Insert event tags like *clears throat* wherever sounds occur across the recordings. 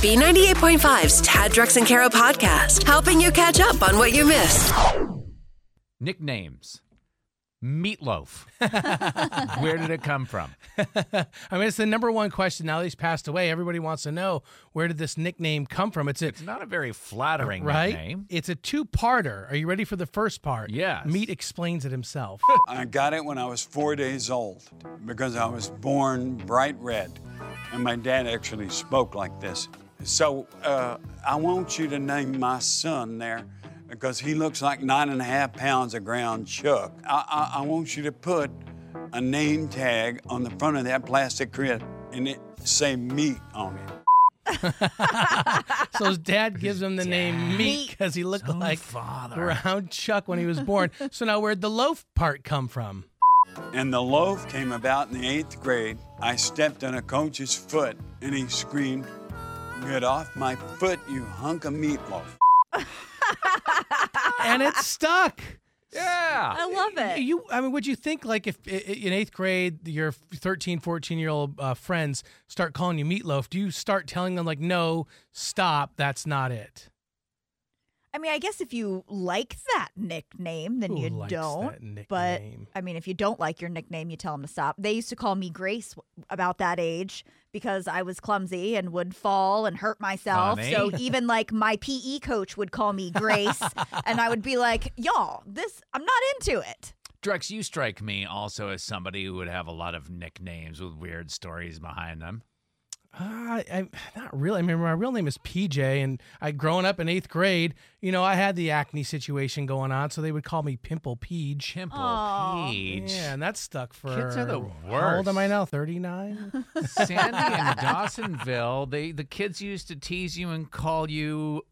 B98.5's Tad Drex and Kara podcast, helping you catch up on what you missed. Nicknames. Meatloaf. *laughs* Where did it come from? *laughs* I mean, it's the number one question now that he's passed away. Everybody wants to know where did this nickname come from? It's a It's not a very flattering right. nickname. It's a two-parter. Are you ready for the first part? Yes. Meat explains it himself. *laughs* I got it when I was four days old because I was born bright red. And my dad actually spoke like this. So uh, I want you to name my son there because he looks like nine and a half pounds of ground chuck. I, I, I want you to put a name tag on the front of that plastic crib and it say meat on it. *laughs* so his dad gives him the name Meat because he looked So like father. ground chuck when he was born. *laughs* so now where'd the loaf part come from? And the loaf came about in the eighth grade. I stepped on a coach's foot and he screamed, Get off my foot, you hunk of meatloaf. *laughs* and it stuck. Yeah. I love it. You, I mean, would you think like if i- i- in eighth grade your 13, 14 year old uh, friends start calling you meatloaf, do you start telling them like, no, stop, that's not it? I mean, I guess if you like that nickname, then Who you don't. But? I mean, if you don't like your nickname, you tell them to stop. They used to call me Grace about that age because I was clumsy and would fall and hurt myself. Funny. So even like my PE coach would call me Grace, *laughs* and I would be like, "Y'all, this I'm not into it." Drex, you strike me also as somebody who would have a lot of nicknames with weird stories behind them. Uh, I'm not really. I mean, my real name is PJ, and I growing up in eighth grade, you know, I had the acne situation going on, so they would call me Pimple Peach. Pimple Aw. Peach. Yeah, and that stuck for. Kids are the How old am I now? Thirty nine. *laughs* Sandy and Dawsonville, they the kids used to tease you and call you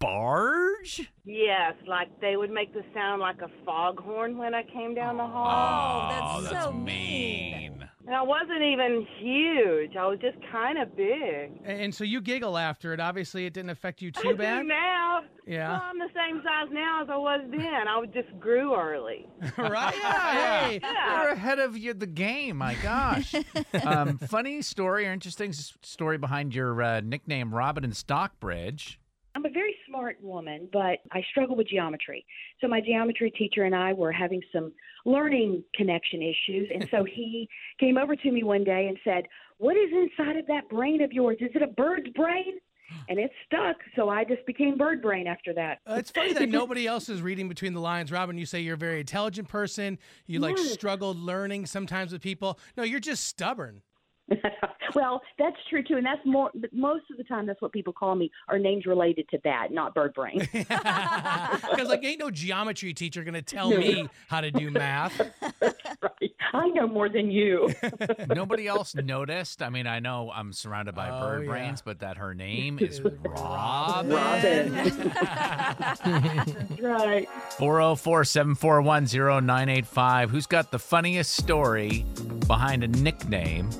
Barge. Yes, like they would make the sound like a foghorn when I came down the hall. Oh, that's that's so mean. And I wasn't even huge. I was just kind of big. and, and so you giggle after it. Obviously, it didn't affect you I too do bad. now. Yeah. Well, I'm the same size now as I was then. I just grew early. *laughs* right? Yeah. Hey. You're ahead of you, the game. My gosh. *laughs* um, funny story or interesting story behind your uh, nickname, Robin and Stockbridge. I'm a very smart woman, but I struggle with geometry. So my geometry teacher and I were having some learning connection issues, and so *laughs* he came over to me one day and said, "What is inside of that brain of yours? Is it a bird's brain?" *gasps* And it stuck, so I just became bird brain after that. Uh, it's funny that *laughs* nobody else is reading between the lines. Robin, you say you're a very intelligent person. You like Yes. struggled learning sometimes with people. No, you're just stubborn. *laughs* well, that's true too, and that's more. Most of the time, that's what people call me, are names related to that, not bird brain. *laughs* Because like ain't no geometry teacher gonna tell No. me how to do math. *laughs* right. I know more than you. Nobody else noticed. I mean, I know I'm surrounded by Oh, bird yeah. brains, but that her name is Robin. Robin. right. 404 741 0985. Who's got the funniest story behind a nickname?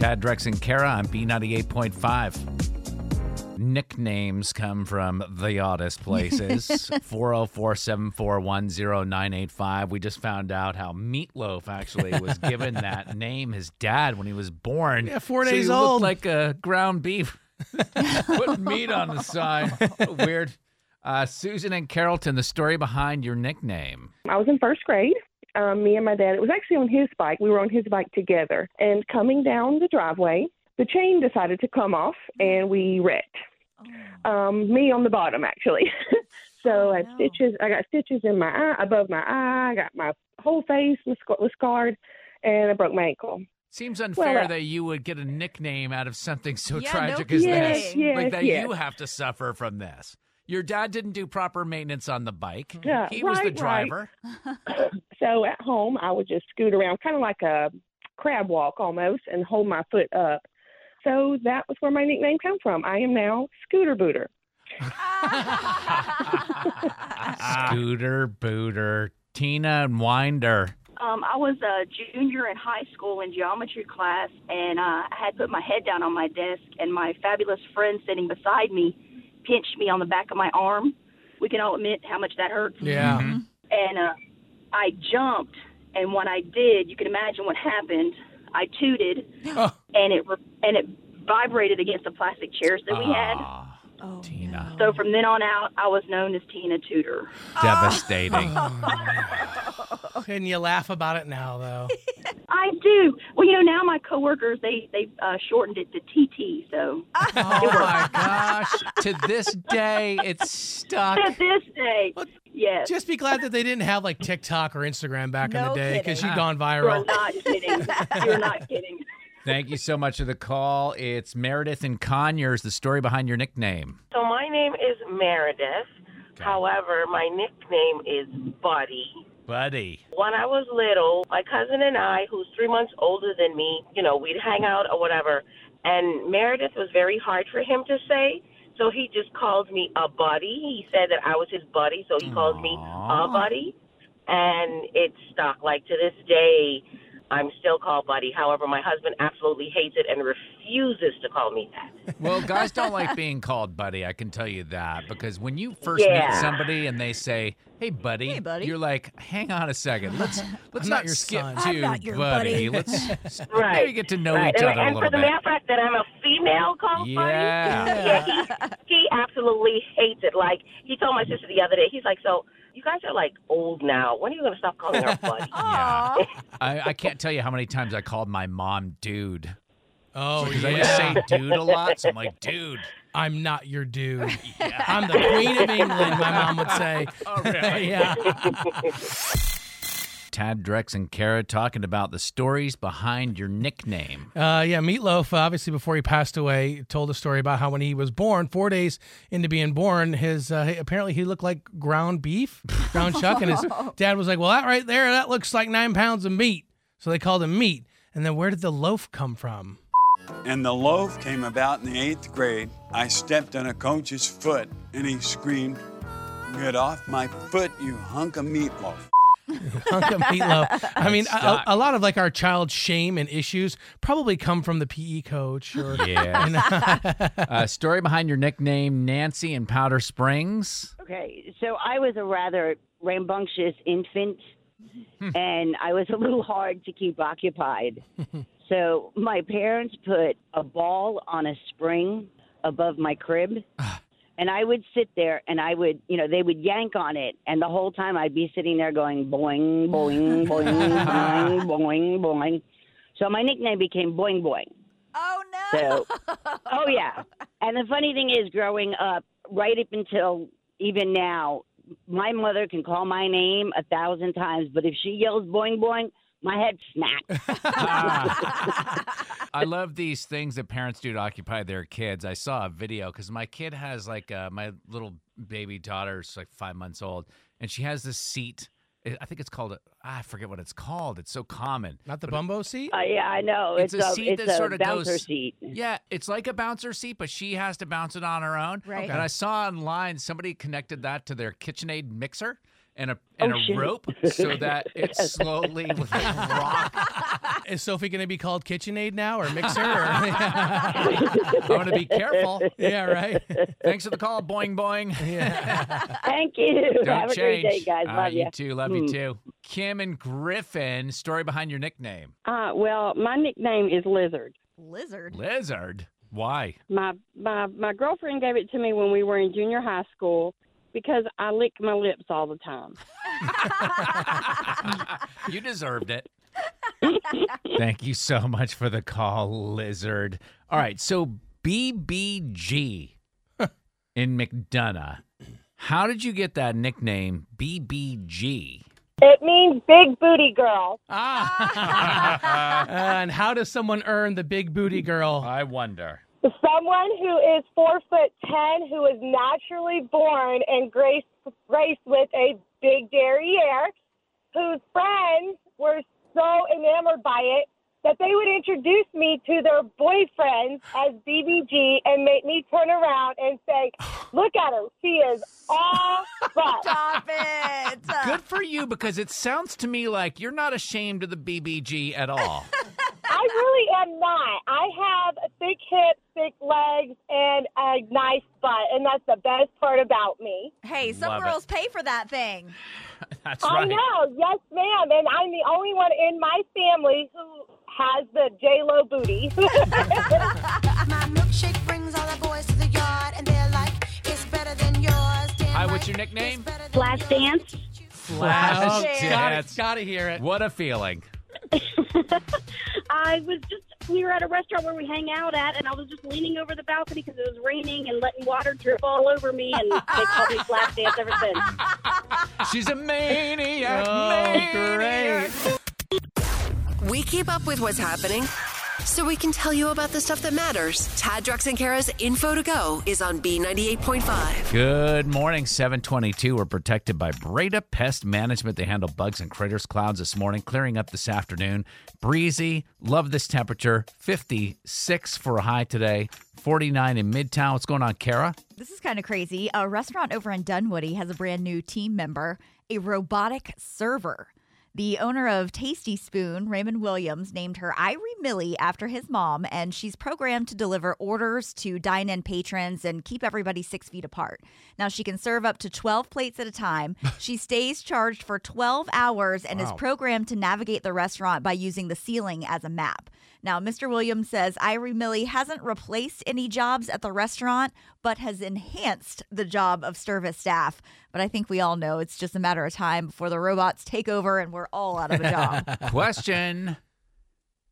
Tad Drex and Kara on B98.5. Nicknames come from the oddest places. *laughs* 404 741 0985. We just found out how Meatloaf actually was given *laughs* that name, his dad, when he was born. Yeah, four So days he old. Looked like a ground beef. *laughs* Put meat on the side. Weird. Uh, Susan and Carrollton, the story behind your nickname. I was in first grade. Um, me and my dad, it was actually on his bike. We were on his bike together. And coming down the driveway, the chain decided to come off and we wrecked. Um, me on the bottom, actually. *laughs* so I had no. stitches. I got stitches in my eye, above my eye. I got my whole face was, was scarred, and I broke my ankle. Seems unfair Well, uh, that you would get a nickname out of something so Yeah, no tragic as Yes, this. yes, like that yes. you have to suffer from this. Your dad didn't do proper maintenance on the bike. Yeah, he was the right, right. driver. *clears throat* So at home, I would just scoot around, kind of like a crab walk almost, and hold my foot up. So that was where my nickname came from. I am now Scooter Booter. Scooter Booter, Tina and Winder. Um, I was a junior in high school in geometry class, and uh, I had put my head down on my desk, and my fabulous friend sitting beside me pinched me on the back of my arm. We can all admit how much that hurts. Yeah. And uh, I jumped, and when I did, you can imagine what happened. I tooted, *laughs* Oh. and it re- and it vibrated against the plastic chairs that we had. Ah, Oh, Tina. So from then on out, I was known as Tina Tooter. *laughs* Devastating. *laughs* And you laugh about it now, though. *laughs* I do. Well, you know, now my coworkers they they uh, shortened it to TT. So Oh my gosh. to this day, it's stuck. to this day, yes. Just be glad that they didn't have like TikTok or Instagram back in the day because you'd gone viral. You're viral. not kidding. You're not kidding. Thank you so much for the call. It's Meredith and Conyers, the story behind your nickname. So my name is Meredith. Okay. However, my nickname is Buddy. Buddy. When I was little, my cousin and I, who's three months older than me, you know, we'd hang out or whatever. And Meredith was very hard for him to say. So he just called me a buddy. He said that I was his buddy, so he calls me a buddy. And it stuck. Like to this day, I'm still called buddy. However, my husband absolutely hates it and refuses to call me that. Well, guys don't like *laughs* being called buddy. I can tell you that because when you first Yeah. meet somebody and they say, "Hey, buddy," Hey, buddy. you're like, "Hang on a second. Let's *laughs* let's I'm not, not your skip son." to I'm not your buddy. buddy. Let's *laughs* Right. maybe get to know right. each and, other a and for the matter mere fact that I'm a female called buddy, Yeah. yeah, he, he absolutely hates it. Like he told my sister the other day, he's like, "So you guys are like old now. When are you going to stop calling her *laughs* buddy?" Yeah. *laughs* I, I can't tell you how many times I called my mom dude Oh, because yeah. I just say dude a lot. So I'm like, dude. I'm not your dude. *laughs* I'm the queen of England, my mom would say. Oh, really? yeah. Tad Drex and Kara talking about the stories behind your nickname. Uh, yeah, Meatloaf, obviously, before he passed away, told a story about how when he was born, four days into being born, his uh, apparently he looked like ground beef, ground *laughs* chuck, and his dad was like, "Well, that right there, that looks like nine pounds of meat." So they called him Meat. And then where did the loaf come from? And the loaf came about in the eighth grade. I stepped on a coach's foot and he screamed, Get off my foot, you hunk of meatloaf. Hunk of meatloaf. I mean, a, a lot of like our child shame and issues probably come from the PE coach or *laughs* Yeah. *laughs* uh, story behind your nickname, Nancy in Powder Springs. Okay, so I was a rather rambunctious infant, and I was a little hard to keep occupied. *laughs* so my parents put a ball on a spring above my crib. And I would sit there and I would, you know, they would yank on it. And the whole time I'd be sitting there going boing, boing, *laughs* boing, boing, boing, boing. So my nickname became Boing Boing. Oh no. So, oh yeah. And the funny thing is, growing up, right up until even now, my mother can call my name a thousand times, but if she yells "boing boing," my head smacks. *laughs* *laughs* I love these things that parents do to occupy their kids. I saw a video because my kid has like uh, my little baby daughter's like five months old, and she has this seat. I I think it's called. A, I forget what it's called. It's so common. not the But bumbo seat. Uh, yeah, I know. It's It's, a a, seat it's that a sort of bouncer goes- seat. Yeah, it's like a bouncer seat, but she has to bounce it on her own. Right. And I saw online somebody connected that to their KitchenAid mixer and a and Oh, a shit. rope so *laughs* that it slowly *laughs* would like rock. Is Sophie going to be called KitchenAid now or Mixer? Or... *laughs* I'm gonna be careful. yeah, right. Thanks for the call, boing boing. Thank you. Don't Have a great day, guys. Love right, you. you too. Love you too. Kim and Griffin, story behind your nickname. Uh, well, my nickname is Lizard. Lizard. Lizard. Why? My my my girlfriend gave it to me when we were in junior high school because I lick my lips all the time. *laughs* you deserved it. *laughs* Thank you so much for the call, Lizard. All right, so BBG *laughs* in McDonough. How did you get that nickname, BBG? It means big booty girl. Ah. and how does someone earn the big booty girl? I wonder. Someone who is four foot ten, who is naturally born and graced, graced with a big derriere, whose friends were so enamored by it that they would introduce me to their boyfriends as BBG and make me turn around and say, "Look at her, she is all *laughs* butt." Stop it. Good for you because it sounds to me like you're not ashamed of the BBG at all. *laughs* I really am not. I have thick hips, thick legs, and a nice butt, and that's the best part about me. Hey, some Love it. girls pay for that thing. *laughs* That's I right. know, yes, ma'am, and I'm the only one in my family who has the J Lo booty. *laughs* My milkshake brings all the boys to the yard, and they're like, it's better than yours. Hi, what's your nickname? Flash dance. Flash Oh, gotta, Dance. gotta hear it. What a feeling. *laughs* I was just, we were at a restaurant where we hang out at, and I was just leaning over the balcony because it was raining and letting water drip all over me, and they called me Flash Dance ever since. She's a maniac. Oh, maniac. We keep up with what's happening so we can tell you about the stuff that matters. Tad, Drex, and Kara's info to go is on B98.5. Good morning, 722. We're protected by Breda Pest Management. They handle bugs and critters. Clouds this morning, clearing up this afternoon. Breezy. Love this temperature. 56 for a high today. 49 in Midtown. What's going on, Kara? This is kind of crazy. A restaurant over in Dunwoody has a brand new team member, a robotic server. The owner of Tasty Spoon, Raymond Williams, named her Irie Millie after his mom, and she's programmed to deliver orders to dine in patrons and keep everybody six feet apart. Now, she can serve up to 12 plates at a time. *laughs* she stays charged for 12 hours and is programmed to navigate the restaurant by using the ceiling as a map. Now, Mr. Williams says Irie Millie hasn't replaced any jobs at the restaurant, but has enhanced the job of service staff. But I think we all know it's just a matter of time before the robots take over and we're all out of a job. *laughs* Question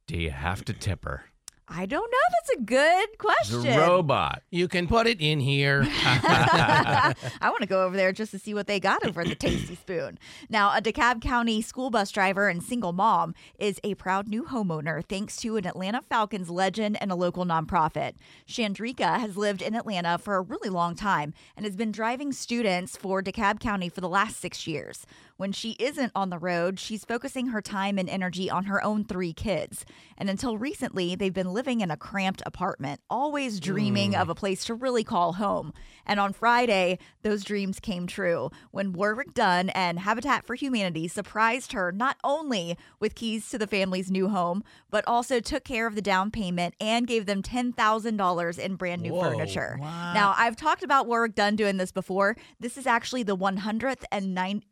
Do you have to tip her? I don't know. That's a good The question. robot. You can put it in here. *laughs* *laughs* I want to go over there just to see what they got over at the Tasty Spoon. Now, a DeKalb County school bus driver and single mom is a proud new homeowner thanks to an Atlanta Falcons legend and a local nonprofit. Chandrika has lived in Atlanta for a really long time and has been driving students for DeKalb County for the last six years. When she isn't on the road, she's focusing her time and energy on her own three kids. And until recently, they've been living in a cramped apartment, always dreaming Mm. of a place to really call home. And on Friday, those dreams came true when Warrick Dunn and Habitat for Humanity surprised her not only with keys to the family's new home, but also took care of the down payment and gave them $10,000 in brand new Whoa. furniture. Now, I've talked about Warrick Dunn doing this before. This is actually the 100th and nine,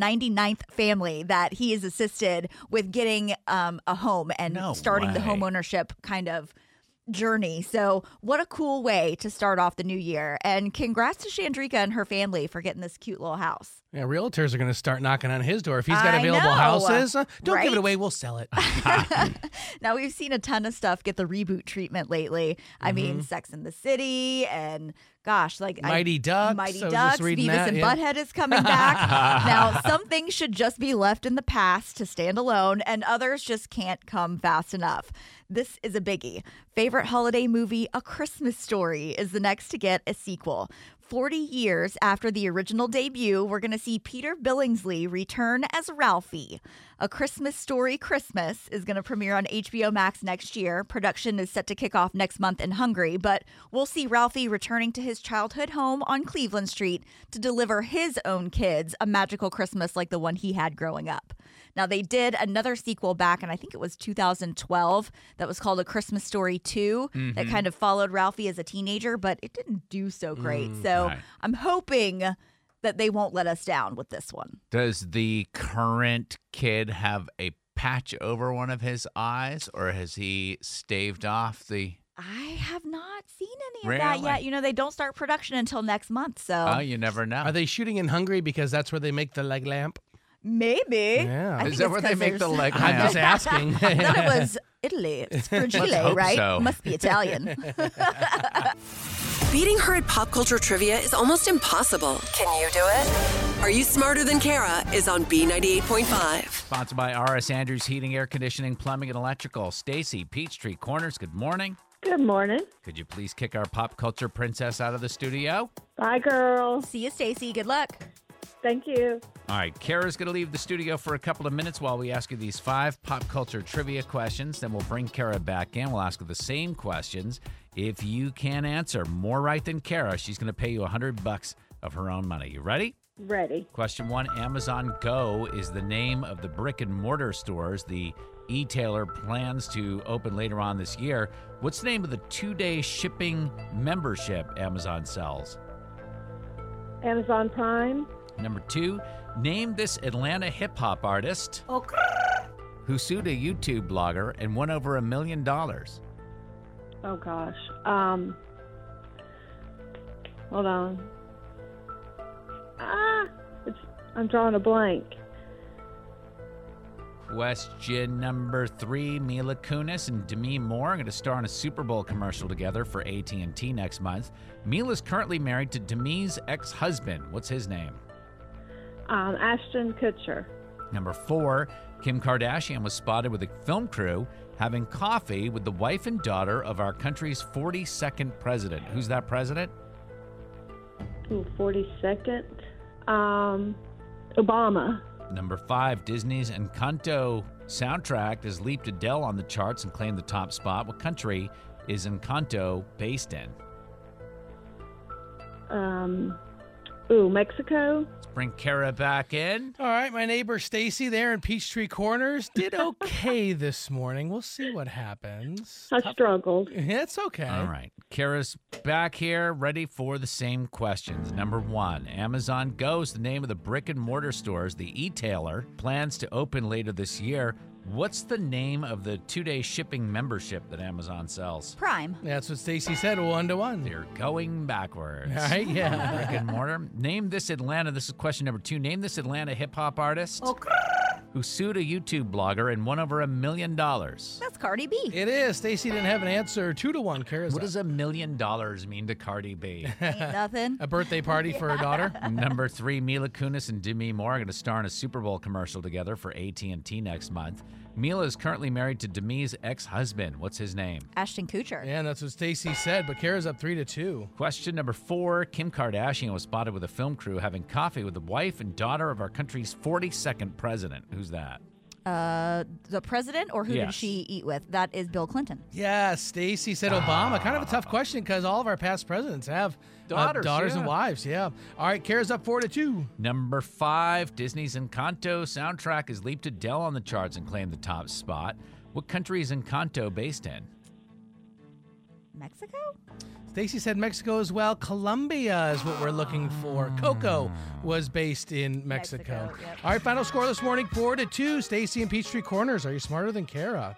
199th family that he has assisted with getting um, a home and No starting the way. home ownership kind of journey. So, what a cool way to start off the new year. And congrats to Chandrika and her family for getting this cute little house. Yeah, realtors are going to start knocking on his door. If he's got I available know, houses, uh, don't give it away. We'll sell it. *laughs* now, we've seen a ton of stuff get the reboot treatment lately. I mean, Mhm. Sex in the City and gosh, like I- Mighty Ducks, Mighty I Ducks, Beavis that, and yeah. Butthead is coming back. *laughs* now, some things should just be left in the past to stand alone, and others just can't come fast enough. This is a biggie. Favorite holiday movie, A Christmas Story, is the next to get a sequel. 40 years after the original debut, we're going to see Peter Billingsley return as Ralphie. A Christmas Story Christmas is going to premiere on HBO Max next year. Production is set to kick off next month in Hungary, but we'll see Ralphie returning to his childhood home on Cleveland Street to deliver his own kids a magical Christmas like the one he had growing up. Now, they did another sequel back, and I think it was 2012, that was called A Christmas Story 2, that Mhm. kind of followed Ralphie as a teenager, but it didn't do so great. Mm, so right. I'm hoping that they won't let us down with this one. Does the current kid have a patch over one of his eyes, or has he staved off the? I have not seen any of that yet. You know, they don't start production until next month, so Oh, you never know. Are they shooting in Hungary because that's where they make the leg lamp? Maybe. Yeah. I Is that it's where they 'cause make the there's- leg *laughs* I'm just asking. *laughs* I thought it was Italy. It's *laughs* Let's right? so. Must be Italian. Beating her at pop culture trivia is almost impossible. Can you do it? Are You Smarter Than Kara is on B98.5. Sponsored by RS Andrews Heating, Air Conditioning, Plumbing, and Electrical. Stacy, Peachtree Corners. Good morning. Good morning. Could you please kick our pop culture princess out of the studio? Bye, girl. See you, Stacy. Good luck. Thank you. All right, Kara's going to leave the studio for a couple of minutes while we ask you these five pop culture trivia questions. Then we'll bring Kara back in. We'll ask her the same questions. If you can answer more right than Kara, she's going to pay you a hundred bucks of her own money. You ready? Ready. Question one Amazon Go is the name of the brick and mortar stores the e tailer plans to open later on this year. What's the name of the two day shipping membership Amazon sells? Amazon Prime. Number two, name this Atlanta hip hop artist who sued a YouTube blogger and won over a million dollars. Oh gosh. Um. Hold on. Ah, it's, I'm drawing a blank. Question number three: Mila Kunis and Demi Moore are going to star in a Super Bowl commercial together for AT&T next month. Mila is currently married to Demi's ex-husband. What's his name? Um, Ashton Kutcher. Number four: Kim Kardashian was spotted with a film crew having coffee with the wife and daughter of our country's 42nd president. Who's that president? Ooh, 42nd. Um, Obama. Number five, Disney's Encanto soundtrack has leaped Adele on the charts and claimed the top spot. What country is Encanto based in? Um, ooh, Mexico. Let's bring Kara back in. All right, my neighbor Stacy there in Peachtree Corners did *laughs* okay this morning. We'll see what happens. I struggled. It's okay. All right. Kara's back here, ready for the same questions. Number one Amazon Go is the name of the brick and mortar stores the e-tailer plans to open later this year. What's the name of the two day shipping membership that Amazon sells? Prime. That's what Stacy said, one to one. They're going backwards. All right, yeah. Brick and mortar. Name this Atlanta. This is question number two. Name this Atlanta hip hop artist oh, who sued a YouTube blogger and won over a million dollars. That's Cardi B. It is. Stacy didn't have an answer. Two to one. Kara's What does a million dollars mean to Cardi B? Ain't nothing. a birthday party for her *laughs* daughter? Number three, Mila Kunis and Demi Moore are going to star in a Super Bowl commercial together for AT&T next month. Mila is currently married to Demi's ex-husband. What's his name? Ashton Kutcher. Yeah, and that's what Stacy said, but Kara's up three to two. Question number four, Kim Kardashian was spotted with a film crew having coffee with the wife and daughter of our country's 42nd president. Who's that? Uh, the president, or who did she eat with? That is Bill Clinton. Yeah, Stacy said Obama. Kind of a tough question because all of our past presidents have uh, Daughters, daughters and wives. Yeah. All right, Kara's up four to two. Number five, Disney's Encanto soundtrack has leaped Adele on the charts and claimed the top spot. What country is Encanto based in? Mexico? Stacy said Mexico as well. Colombia is what we're looking for. Coco was based in Mexico. Mexico, yep. All right, final score this morning four to two. Stacy and Peachtree Corners. Are you smarter than Kara?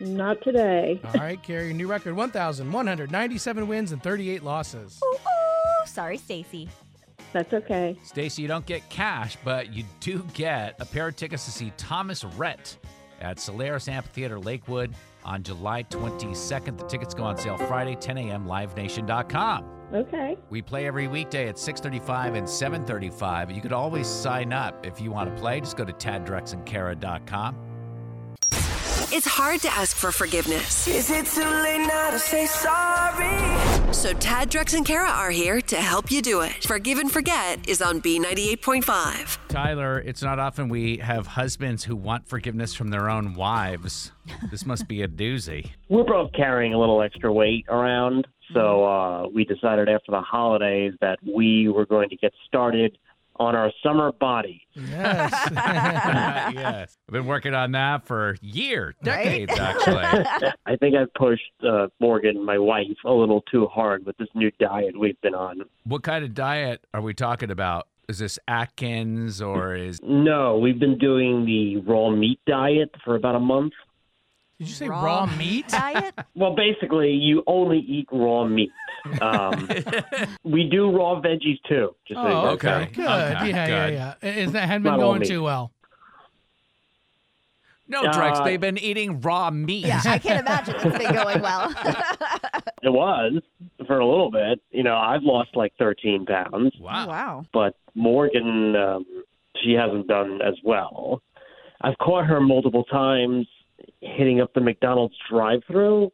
Not today. All right, Kara, your new record 1,197 wins and 38 losses. Ooh, ooh. Sorry, Stacy. That's okay. Stacy, you don't get cash, but you do get a pair of tickets to see Thomas Rhett at Cellairis Amphitheater Lakewood on July 22nd. The tickets go on sale Friday, 10 a.m. LiveNation.com. Okay. We play every weekday at 6:35 and 7:35. You could always sign up if you want to play. Just go to taddrexandkara.com. It's hard to ask for forgiveness. Is it too late now to say sorry? So Tad, Drex, and Kara are here to help you do it. Forgive and Forget is on B98.5. Tyler, it's not often we have husbands who want forgiveness from their own wives. This must be a doozy. We're both carrying a little extra weight around, so uh, we decided after the holidays that we were going to get started on our summer body. Yes. *laughs* yes. I've been working on that for years, decades, actually. *laughs* I think I've pushed uh, Morgan, my wife, a little too hard with this new diet we've been on. What kind of diet are we talking about? Is this Atkins or is No, we've been doing the raw meat diet for about a month. Did you say raw, meat? *laughs* Diet? Well, basically, you only eat raw meat. Um, *laughs* we do raw veggies too. Just so you Oh, know. okay. Good. Okay, yeah, good. yeah, yeah. Is that hadn't Not been all going meat. too well? No, Drex, Uh, they've been eating raw meat. Yeah, I can't imagine it's been going well. *laughs* It was for a little bit. You know, I've lost like 13 pounds. Wow. wow. but Morgan, um, she hasn't done as well. I've caught her multiple times hitting up the McDonald's drive-through,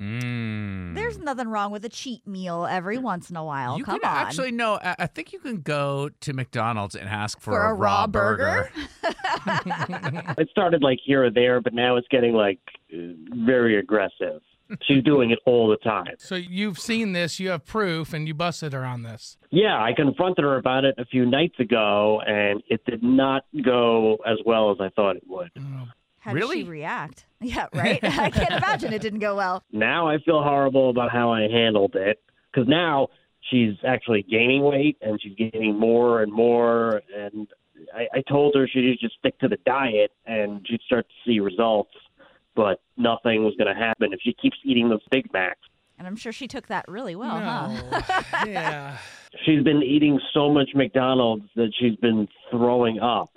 Mm. There's nothing wrong with a cheat meal every once in a while. You Come can on. actually no. I I think you can go to McDonald's and ask for, For a raw burger? *laughs* It started like here or there, but now it's getting like uh, very aggressive. She's doing it all the time. So you've seen this, you have proof, and you busted her on this. Yeah, I confronted her about it a few nights ago, and it did not go as well as I thought it would. How did she react? *laughs* Yeah, *laughs* right? I can't imagine it didn't go well. Now I feel horrible about how I handled it because now she's actually gaining weight and she's gaining more and more. And I, I told her she should just stick to the diet and she'd start to see results, but nothing was going to happen if she keeps eating those Big Macs. And I'm sure she took that really well, huh? *laughs* yeah. She's been eating so much McDonald's that she's been throwing up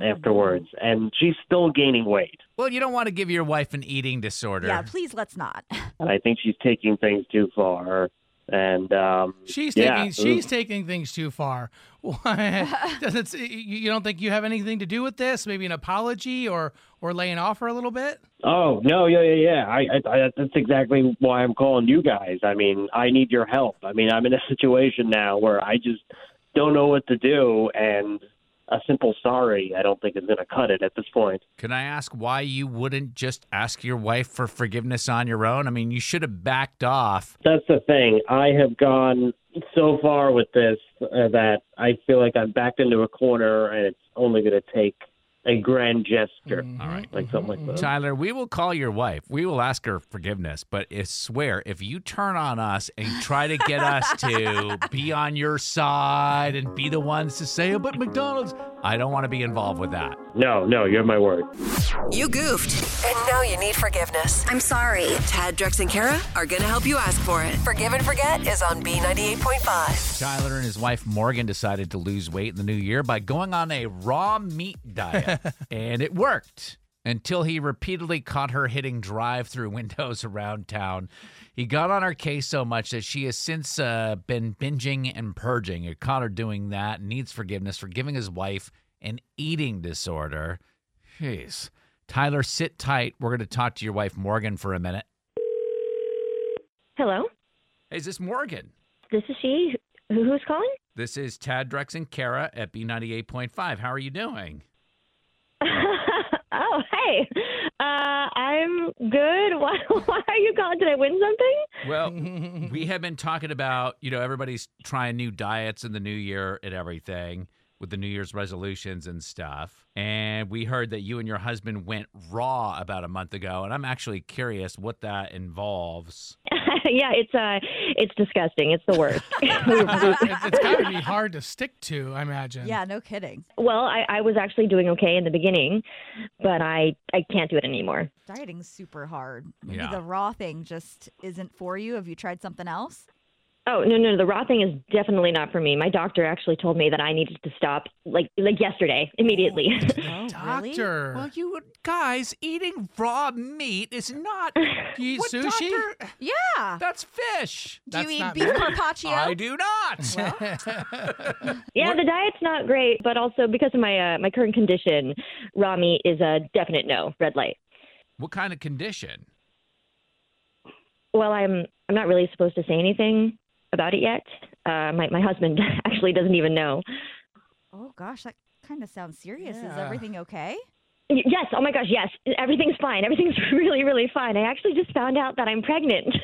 afterwards, and she's still gaining weight. Well, you don't want to give your wife an eating disorder. Yeah, please let's not. *laughs* And I think she's taking things too far. And um, She's yeah, taking she's taking things too far. Does it? You you don't think you have anything to do with this? Maybe an apology or or laying off her a little bit? Oh no, yeah, yeah, yeah. I, I, I, that's exactly why I'm calling you guys. I mean, I need your help. I mean, I'm in a *laughs* situation now where I just don't know what to do, and a simple sorry, I don't think is going to cut it at this point. Can I ask why you wouldn't just ask your wife for forgiveness on your own? I mean, you should have backed off. That's the thing. I have gone so far with this uh, that I feel like I'm backed into a corner, and it's only going to take a grand gesture. Mm-hmm. All right. Like something like that. Tyler, we will call your wife. We will ask her forgiveness, but I swear if you turn on us and try to get us to be on your side and be the ones to say, "Oh, but McDonald's," I don't want to be involved with that. No, no, you have my word. You goofed, and now you need forgiveness. I'm sorry. Tad, Drex, and Kara are going to help you ask for it. Forgive and Forget is on B98.5. Tyler and his wife Morgan decided to lose weight in the new year by going on a raw meat diet, *laughs* and it worked until he repeatedly caught her hitting drive-through windows *laughs* around town. He got on her case so much that she has since uh, been binging and purging. It caught her doing that needs forgiveness for giving his wife an eating disorder. Jeez. Tyler, sit tight. We're going to talk to your wife Morgan for a minute. Hello, Hey, is this Morgan? this is she. Who's calling? This is Tad Drex and Kara at B98.5. How are you doing? Oh, hey. Uh, I'm good. *laughs* Why, why are you calling? Did I win something? Well, we have been talking about, you know, everybody's trying new diets in the new year and everything with the New Year's resolutions and stuff. And we heard that you and your husband went raw about a month ago. And I'm actually curious what that involves. *laughs* yeah, it's uh, it's disgusting. It's the worst. *laughs* it's it's got to be hard to stick to, I imagine. Yeah, no kidding. well, I, I was actually doing okay in the beginning, but I I can't do it anymore. Dieting's super hard. Maybe Yeah. the raw thing just isn't for you. Have you tried something else? Oh no, no, the raw thing is definitely not for me. My doctor actually told me that I needed to stop, like like yesterday, immediately. Oh, *laughs* Doctor. Well, you guys eating raw meat is not. *laughs* you eat What sushi? doctor- Yeah. That's fish. Do you eat beef carpaccio? I do not. *laughs* Yeah, the diet's not great, but also because of my uh, my current condition, raw meat is a definite no, red light. what kind of condition? Well, I'm I'm not really supposed to say anything about it yet. Uh, my my husband *laughs* actually doesn't even know. Oh gosh, that kind of sounds serious. Is everything okay? Yes, oh my gosh, yes, everything's fine. Everything's *laughs* really really fine. I actually just found out that I'm pregnant. *laughs*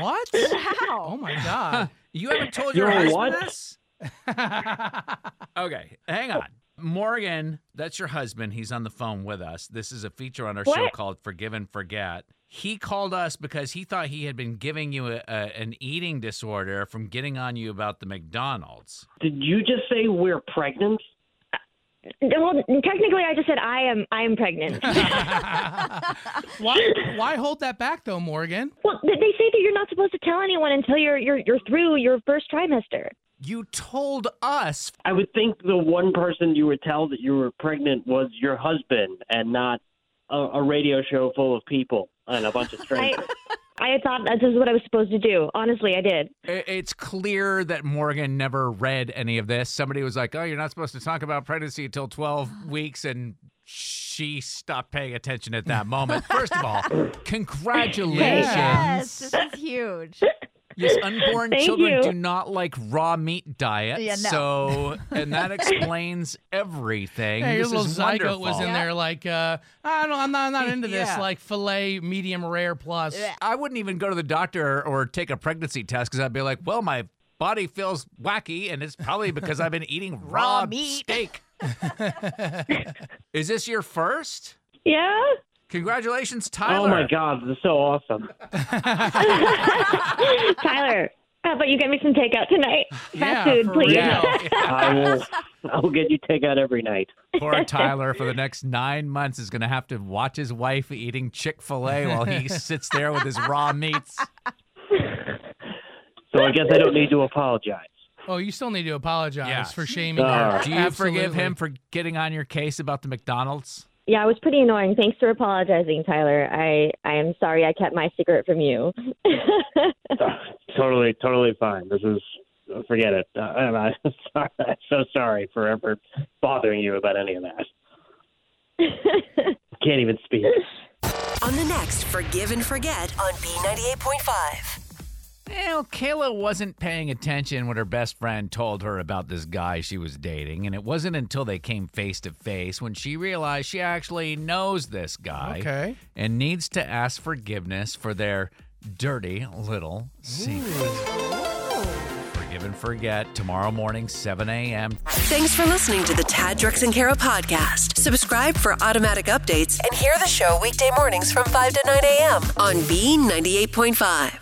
What? Wow. Oh my god. You haven't told your You're husband what? this? okay, hang on. Morgan, that's your husband. He's on the phone with us. This is a feature on our show called Forgive and Forget. He called us because he thought he had been giving you a, a, an eating disorder from getting on you about the McDonald's. Did you just say we're pregnant? Uh, well, technically, I just said I am I am pregnant. *laughs* *laughs* Why why hold that back though, Morgan? well, they they say that you're not supposed to tell anyone until you're you're you're through your first trimester. You told us. I would think the one person you would tell that you were pregnant was your husband and not a, a radio show full of people and a bunch of I strangers. I thought that this is what I was supposed to do. Honestly, I did. It's clear that Morgan never read any of this. Somebody was like, "Oh, you're not supposed to talk about pregnancy until 12 *sighs* weeks," and she stopped paying attention at that moment. First of all, *laughs* congratulations. Yes, this is huge. Yes, *laughs* unborn Thank children you. do not like raw meat diets. Yeah, no. So, *laughs* and that explains everything. Hey, your this little is zygote wonderful. was in there like, uh, I don't, I'm not, I'm not into this. Like filet, medium rare plus. I wouldn't even go to the doctor or take a pregnancy test because I'd be like, well, my body feels wacky, and it's probably because I've been eating *laughs* raw, Raw meat. steak. is this your first? Yeah. Congratulations, Tyler. Oh my God, this is so awesome. *laughs* *laughs* Tyler, how about you get me some takeout tonight? Fast Yeah, food, please. real. *laughs* I will. I will get you takeout every night. Poor Tyler for the next nine months is going to have to watch his wife eating Chick fil A while he sits there with his raw meats. So I guess I don't need to apologize. Oh, you still need to apologize Yeah. for shaming All her. Do you forgive him for getting on your case about the McDonald's? Yeah, it was pretty annoying. Thanks for apologizing, Tyler. I I am sorry I kept my secret from you. *laughs* totally, totally fine. This is. Forget it. Uh, I'm, I'm *laughs* sorry. I'm so sorry for ever bothering you about any of that. *laughs* Can't even speak. On the next Forgive and Forget on B98.5. Well, Kayla wasn't paying attention when her best friend told her about this guy she was dating, and it wasn't until they came face to face when she realized she actually knows this guy Okay. and needs to ask forgiveness for their dirty little secret. Forgive and forget tomorrow morning, 7 a.m. Thanks for listening to the Tad Drex and Kara podcast. Subscribe for automatic updates and hear the show weekday mornings from 5 to 9 a.m. on B98.5.